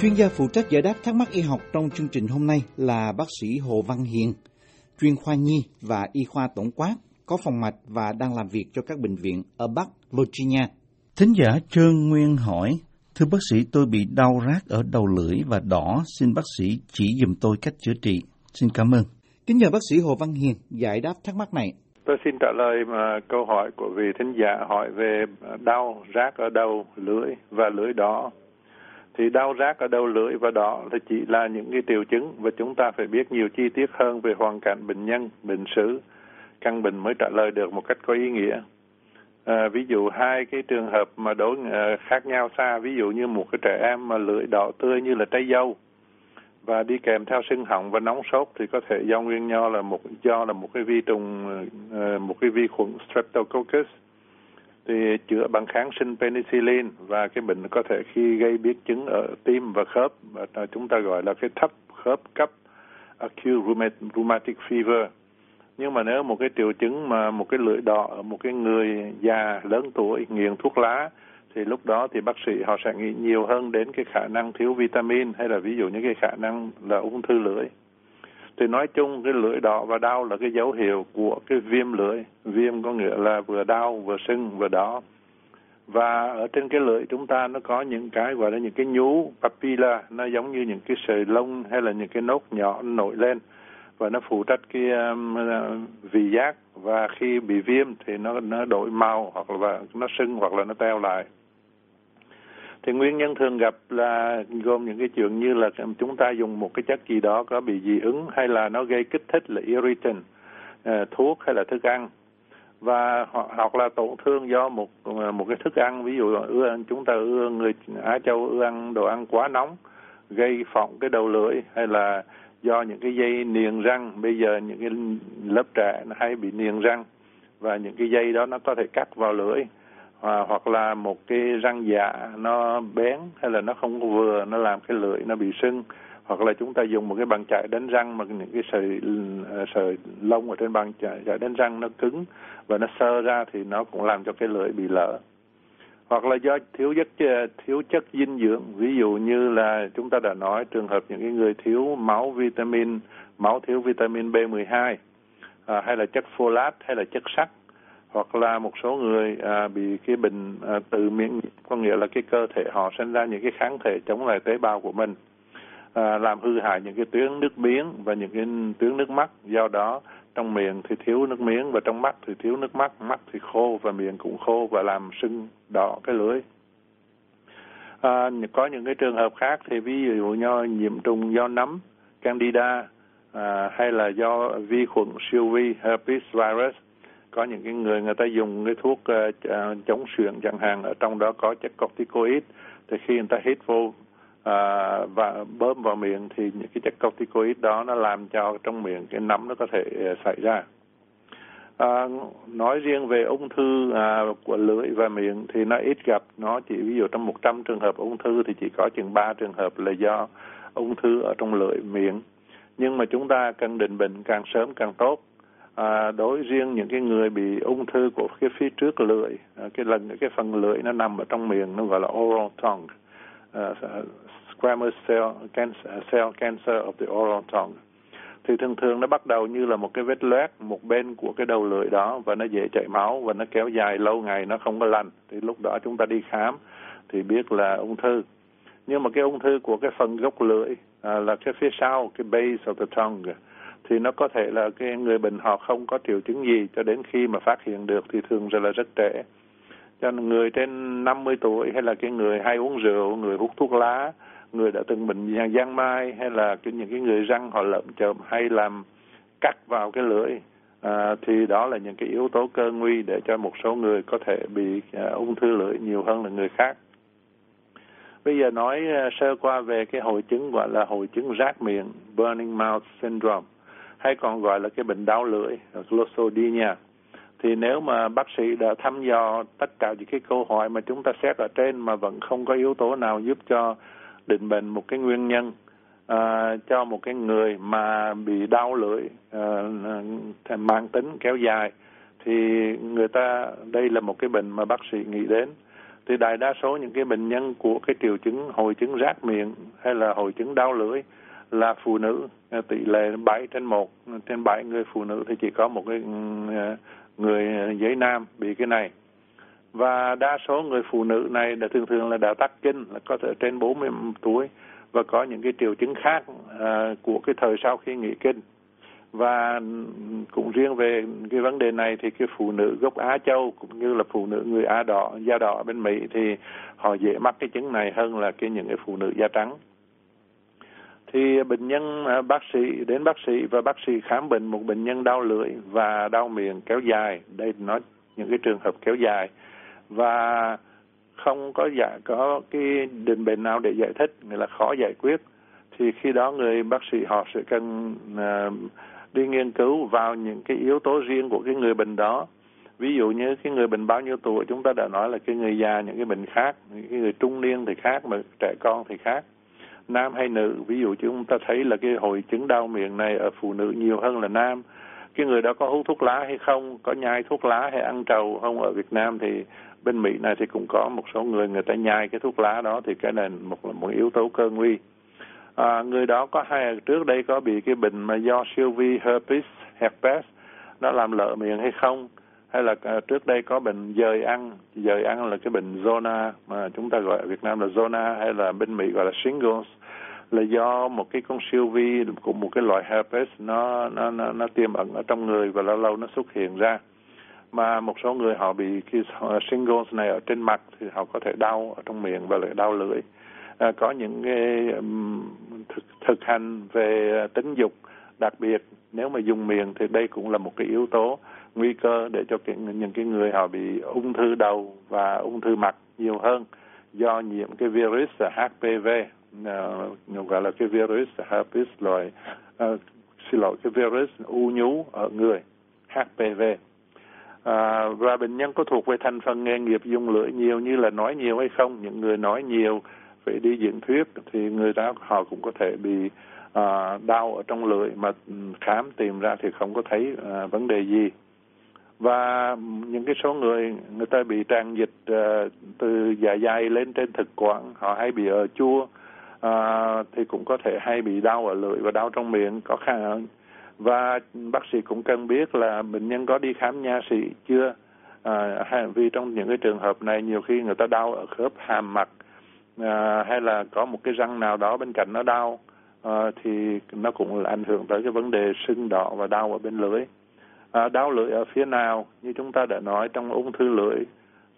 Chuyên gia phụ trách giải đáp thắc mắc y học trong chương trình hôm nay là bác sĩ Hồ Văn Hiền, chuyên khoa nhi và y khoa tổng quát, có phòng mạch và đang làm việc cho các bệnh viện ở Bắc Virginia. Thính giả Trương Nguyên hỏi, Thưa bác sĩ, tôi bị đau rát ở đầu lưỡi và đỏ, xin bác sĩ chỉ dùm tôi cách chữa trị. Xin cảm ơn. Kính nhờ bác sĩ Hồ Văn Hiền giải đáp thắc mắc này. Tôi xin trả lời mà câu hỏi của vị thính giả hỏi về đau rát ở đầu lưỡi và lưỡi đỏ thì đau rát ở đầu lưỡi và đó là chỉ là những cái triệu chứng và chúng ta phải biết nhiều chi tiết hơn về hoàn cảnh bệnh nhân, bệnh sử, căn bệnh mới trả lời được một cách có ý nghĩa. À, ví dụ hai cái trường hợp mà đối à, khác nhau xa, ví dụ như một cái trẻ em mà lưỡi đỏ tươi như là trái dâu và đi kèm theo sưng họng và nóng sốt thì có thể do nguyên nhân là một do là một cái vi trùng à, một cái vi khuẩn Streptococcus thì chữa bằng kháng sinh penicillin và cái bệnh có thể khi gây biến chứng ở tim và khớp và chúng ta gọi là cái thấp khớp cấp acute rheumatic fever. Nhưng mà nếu một cái triệu chứng mà một cái lưỡi đỏ ở một cái người già lớn tuổi nghiện thuốc lá, thì lúc đó thì bác sĩ họ sẽ nghĩ nhiều hơn đến cái khả năng thiếu vitamin hay là ví dụ như cái khả năng là ung thư lưỡi thì nói chung cái lưỡi đỏ và đau là cái dấu hiệu của cái viêm lưỡi. Viêm có nghĩa là vừa đau vừa sưng vừa đỏ. Và ở trên cái lưỡi chúng ta nó có những cái gọi là những cái nhú papilla. Nó giống như những cái sợi lông hay là những cái nốt nhỏ nổi lên. Và nó phụ trách cái um, vị giác. Và khi bị viêm thì nó nó đổi màu hoặc là nó sưng hoặc là nó teo lại thì nguyên nhân thường gặp là gồm những cái chuyện như là chúng ta dùng một cái chất gì đó có bị dị ứng hay là nó gây kích thích là irritant ờ, thuốc hay là thức ăn. Và hoặc là tổn thương do một một cái thức ăn, ví dụ ưa chúng ta ưa người Á Châu ưa ăn đồ ăn quá nóng, gây phỏng cái đầu lưỡi hay là do những cái dây niềng răng. Bây giờ những cái lớp trẻ nó hay bị niềng răng và những cái dây đó nó có thể cắt vào lưỡi à, hoặc là một cái răng dạ nó bén hay là nó không có vừa nó làm cái lưỡi nó bị sưng. Hoặc là chúng ta dùng một cái bàn chải đánh răng mà những cái sợi ờ, sợi lông ở trên bàn chải, chải đánh răng nó cứng và nó sơ ra thì nó cũng làm cho cái lưỡi bị lở. Hoặc là do thiếu chất ờ, thiếu chất dinh dưỡng ví dụ như là chúng ta đã nói trường hợp những cái người thiếu máu vitamin máu thiếu vitamin B12 à, hay là chất folate hay là chất sắt hoặc là một số người à, bị cái bệnh à, tự miễn có nghĩa là cái cơ thể họ sinh ra những cái kháng thể chống lại tế bào của mình à, làm hư hại những cái tuyến nước miếng và những cái tuyến nước mắt. Do đó trong miệng thì thiếu nước miếng và trong mắt thì thiếu nước mắt. Mắt thì khô và miệng cũng khô và làm sưng đỏ cái lưỡi. À, có những cái trường hợp khác thì ví dụ như nhiễm trùng do nấm candida à, hay là do vi khuẩn siêu vi herpes virus có những cái người người ta dùng cái thuốc uh, chống suyễn chẳng hạn ở trong đó có chất corticoid. Thì khi người ta hít vô à, và bơm vào miệng thì những cái chất corticoid đó nó làm cho trong miệng cái nấm nó có thể uh, xảy ra. À, nói riêng về ung thư à, của lưỡi và miệng thì nó ít gặp. Nó chỉ ví dụ trong 100 trường hợp ung thư thì chỉ có chừng 3 trường hợp là do ung thư ở trong lưỡi miệng. Nhưng mà chúng ta cần định bệnh càng sớm càng tốt à, đối riêng những cái người bị ung thư của cái phía trước lưỡi à, cái lần cái phần lưỡi nó nằm ở trong miệng nó gọi là oral tongue uh, squamous cell cancer, cell cancer of the oral tongue. Thì thường thường nó bắt đầu như là một cái vết loét một bên của cái đầu lưỡi đó và nó dễ chảy máu và nó kéo dài lâu ngày nó không có lành. Thì lúc đó chúng ta đi khám thì biết là ung thư. Nhưng mà cái ung thư của cái phần gốc lưỡi à, là cái phía sau cái base of the tongue thì nó có thể là cái người bệnh họ không có triệu chứng gì cho đến khi mà phát hiện được thì thường rất là rất trẻ. Cho nên người trên 50 tuổi hay là cái người hay uống rượu người hút thuốc lá người đã từng bệnh giang mai hay là cái những cái người răng họ lợm chợm hay làm cắt vào cái lưỡi à, thì đó là những cái yếu tố cơ nguy để cho một số người có thể bị à, ung thư lưỡi nhiều hơn là người khác. Bây giờ nói à, sơ qua về cái hội chứng gọi là hội chứng rát miệng burning mouth syndrome hay còn gọi là cái bệnh đau lưỡi glossodynia thì nếu mà bác sĩ đã thăm dò tất cả những cái câu hỏi mà chúng ta xét ở trên mà vẫn không có yếu tố nào giúp cho định bệnh một cái nguyên nhân à, cho một cái người mà bị đau lưỡi à, mang tính kéo dài thì người ta đây là một cái bệnh mà bác sĩ nghĩ đến. Thì đại đa số những cái bệnh nhân của cái triệu chứng hội chứng rát miệng hay là hội chứng đau lưỡi là phụ nữ. Tỷ lệ 7 trên 1 trên 7 người phụ nữ thì chỉ có một cái ờ, người giới nam bị cái này. Và đa số người phụ nữ này đã thường thường là đã tắc kinh là có thể trên 40 tuổi và có những cái triệu chứng khác à, của cái thời sau khi nghỉ kinh. Và cũng riêng về cái vấn đề này thì cái phụ nữ gốc Á Châu cũng như là phụ nữ người Á đỏ da đỏ bên Mỹ thì họ dễ mắc cái chứng này hơn là cái những cái phụ nữ da trắng thì bệnh nhân à, bác sĩ đến bác sĩ và bác sĩ khám bệnh một bệnh nhân đau lưỡi và đau miệng kéo dài. Đây nói những cái trường hợp kéo dài. Và không có giải có cái định bệnh nào để giải thích nghĩa là khó giải quyết. Thì khi đó người bác sĩ họ sẽ cần uh, đi nghiên cứu vào những cái yếu tố riêng của cái người bệnh đó. Ví dụ như cái người bệnh bao nhiêu tuổi chúng ta đã nói là cái người già những cái bệnh khác những cái người trung niên thì khác mà trẻ con thì khác nam hay nữ. Ví dụ chúng ta thấy là cái hội chứng đau miệng này ở phụ nữ nhiều hơn là nam. Cái người đó có hút thuốc lá hay không có nhai thuốc lá hay ăn trầu không ở Việt Nam thì bên Mỹ này thì cũng có một số người người ta nhai cái thuốc lá đó thì cái này một là một yếu tố cơ nguy. À, người đó có hai trước đây có bị cái bệnh mà do siêu vi herpes herpes nó làm lợ miệng hay không? Hay là à, trước đây có bệnh dời ăn dời ăn là cái bệnh zona mà chúng ta gọi ở Việt Nam là zona hay là bên Mỹ gọi là shingles là do một cái con siêu vi của một cái loại herpes nó nó nó, nó tiềm ẩn ở trong người và lâu lâu nó xuất hiện ra. Mà một số người họ bị cái à, shingles này ở trên mặt thì họ có thể đau ở trong miệng và lại đau lưỡi. À, có những cái um, thực, thực hành về à, tính dục đặc biệt. Nếu mà dùng miệng thì đây cũng là một cái yếu tố nguy cơ để cho cái, những cái người họ bị ung thư đầu và ung thư mặt nhiều hơn do nhiễm cái virus HPV uh, ờ, gọi là cái virus herpes loại uh, xin lỗi cái virus u nhú ở người HPV à, ờ, và bệnh nhân có thuộc về thành phần nghề nghiệp dùng lưỡi nhiều như là nói nhiều hay không? Những người nói nhiều phải đi diễn thuyết thì người ta họ cũng có thể bị à, đau ở trong lưỡi mà ừ, khám tìm ra thì không có thấy à, vấn đề gì và những cái số người người ta bị tràn dịch uh, từ dạ dày lên trên thực quản họ hay bị ở chua uh, thì cũng có thể hay bị đau ở lưỡi và đau trong miệng có khả năng. Và bác sĩ cũng cần biết là bệnh nhân có đi khám nha sĩ chưa? À, hay, vì trong những cái trường hợp này nhiều khi người ta đau ở khớp hàm mặt à, hay là có một cái răng nào đó bên cạnh nó đau à, thì nó cũng là ảnh hưởng tới cái vấn đề sưng đỏ và đau ở bên lưỡi à, đau lưỡi ở phía nào như chúng ta đã nói trong ung thư lưỡi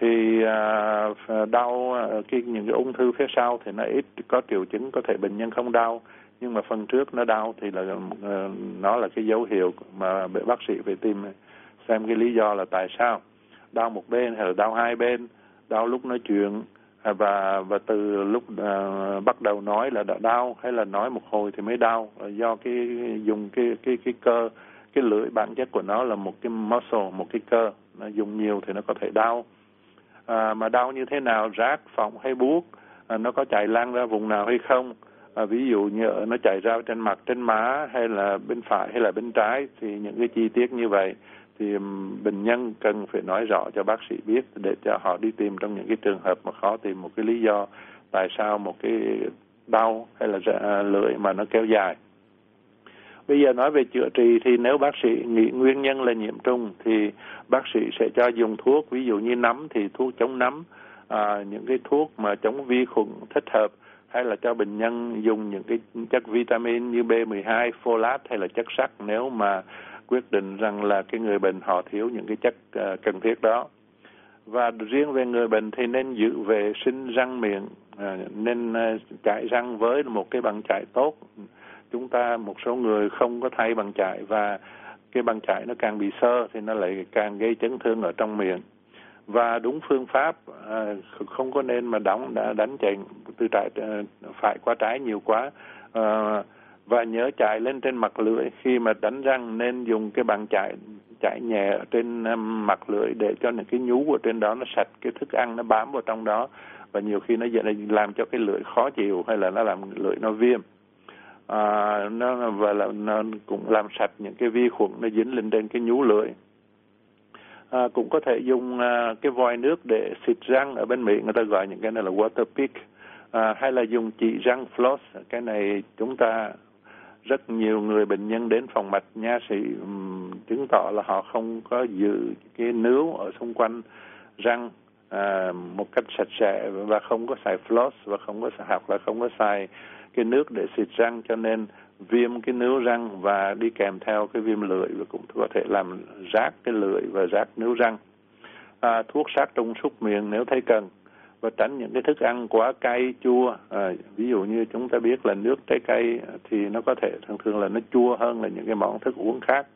thì à, à đau à, cái những cái ung thư phía sau thì nó ít có triệu chứng có thể bệnh nhân không đau nhưng mà phần trước nó đau thì là à, nó là cái dấu hiệu mà bác sĩ phải tìm xem cái lý do là tại sao. Đau một bên hay là đau hai bên đau lúc nói chuyện và và từ lúc uh, bắt đầu nói là đã đau hay là nói một hồi thì mới đau do cái dùng cái cái cái cơ cái lưỡi bản chất của nó là một cái muscle một cái cơ. Nó dùng nhiều thì nó có thể đau. À, mà đau như thế nào rát phỏng hay buốt à, nó có chạy lan ra vùng nào hay không? À, ví dụ như nó chảy ra trên mặt trên má hay là bên phải hay là bên trái thì những cái chi tiết như vậy thì bệnh nhân cần phải nói rõ cho bác sĩ biết để cho họ đi tìm trong những cái trường hợp mà khó tìm một cái lý do tại sao một cái đau hay là à, lưỡi mà nó kéo dài bây giờ nói về chữa trị thì nếu bác sĩ nghĩ nguyên nhân là nhiễm trùng thì bác sĩ sẽ cho dùng thuốc ví dụ như nấm thì thuốc chống nấm à, những cái thuốc mà chống vi khuẩn thích hợp hay là cho bệnh nhân dùng những cái chất vitamin như B12, folate hay là chất sắt nếu mà quyết định rằng là cái người bệnh họ thiếu những cái chất uh, cần thiết đó. Và riêng về người bệnh thì nên giữ vệ sinh răng miệng, uh, nên à, uh, chải răng với một cái bằng chải tốt. Chúng ta một số người không có thay bằng chải và cái bằng chải nó càng bị sơ thì nó lại càng gây chấn thương ở trong miệng. Và đúng phương pháp à, không có nên mà đóng đã đánh chạy từ trái à, phải qua trái nhiều quá à, và nhớ chạy lên trên mặt lưỡi. Khi mà đánh răng nên dùng cái bàn chạy chạy nhẹ ở trên à, mặt lưỡi để cho những cái nhú ở trên đó nó sạch cái thức ăn nó bám vào trong đó. Và nhiều khi nó làm cho cái lưỡi khó chịu hay là nó làm lưỡi nó viêm à, nó và là nó cũng làm sạch những cái vi khuẩn nó dính lên trên cái nhú lưỡi. À, cũng có thể dùng à, cái vòi nước để xịt răng ở bên Mỹ người ta gọi những cái này là water pick. À, hay là dùng chỉ răng floss cái này chúng ta rất nhiều người bệnh nhân đến phòng mạch nha sĩ um, chứng tỏ là họ không có giữ cái nướu ở xung quanh răng à, một cách sạch sẽ và không có xài floss và không có xài hoặc là không có xài cái nước để xịt răng cho nên viêm cái nướu răng và đi kèm theo cái viêm lưỡi và cũng có thể làm rác cái lưỡi và rác nướu răng. À, thuốc sát trùng súc miệng nếu thấy cần và tránh những cái thức ăn quá cay chua. À, ví dụ như chúng ta biết là nước trái cây thì nó có thể thường thường là nó chua hơn là những cái món thức uống khác.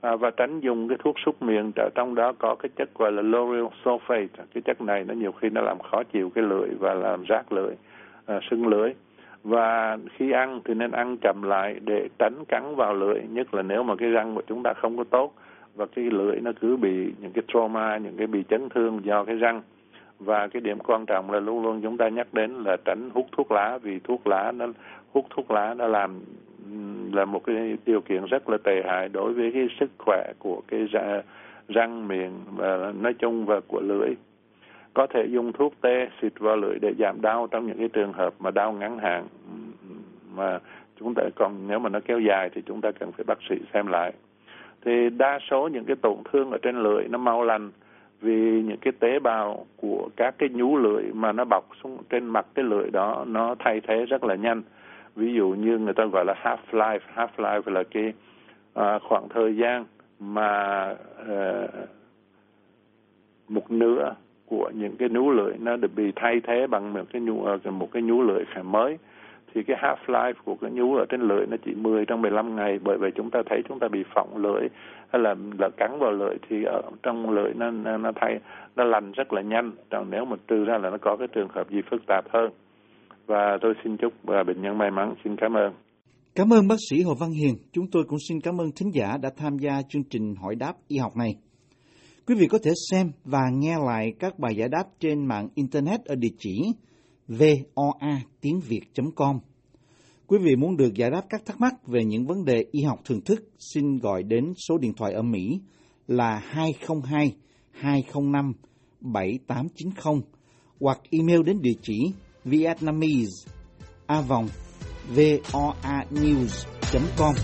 À, và tránh dùng cái thuốc súc miệng ở trong đó có cái chất gọi là lauryl sulfate. Cái chất này nó nhiều khi nó làm khó chịu cái lưỡi và làm rác lưỡi à, sưng lưỡi và khi ăn thì nên ăn chậm lại để tránh cắn vào lưỡi, nhất là nếu mà cái răng của chúng ta không có tốt và cái lưỡi nó cứ bị những cái trauma, những cái bị chấn thương do cái răng. Và cái điểm quan trọng là luôn luôn chúng ta nhắc đến là tránh hút thuốc lá, vì thuốc lá nó, hút thuốc lá nó làm là một cái điều kiện rất là tệ hại đối với cái sức khỏe của cái răng, miệng, và nói chung và của lưỡi có thể dùng thuốc tê xịt vào lưỡi để giảm đau trong những cái trường hợp mà đau ngắn hạn. Mà chúng ta còn nếu mà nó kéo dài thì chúng ta cần phải bác sĩ xem lại. Thì đa số những cái tổn thương ở trên lưỡi nó mau lành vì những cái tế bào của các cái nhú lưỡi mà nó bọc xuống trên mặt cái lưỡi đó nó thay thế rất là nhanh. Ví dụ như người ta gọi là half life half life là cái à, khoảng thời gian mà à, một nửa của những cái nhú lưỡi nó được bị thay thế bằng một cái nhú ờ, một cái nhú lưỡi mới. Thì cái half life của cái nhú ở trên lưỡi nó chỉ 10 trong 15 ngày, bởi vậy chúng ta thấy chúng ta bị phỏng lưỡi, hay là là cắn vào lưỡi thì ở trong lưỡi nó nó thay, nó lành rất là nhanh. Còn nếu mà trừ ra là nó có cái trường hợp gì phức tạp hơn. Và tôi xin chúc và bệnh nhân may mắn. Xin cảm ơn. Cảm ơn bác sĩ Hồ Văn Hiền. Chúng tôi cũng xin cảm ơn thính giả đã tham gia chương trình hỏi đáp y học này. Quý vị có thể xem và nghe lại các bài giải đáp trên mạng Internet ở địa chỉ voa tiếng việt.com. Quý vị muốn được giải đáp các thắc mắc về những vấn đề y học thường thức, xin gọi đến số điện thoại ở Mỹ là 202 205 7890 hoặc email đến địa chỉ vietnamese a vòng voanews.com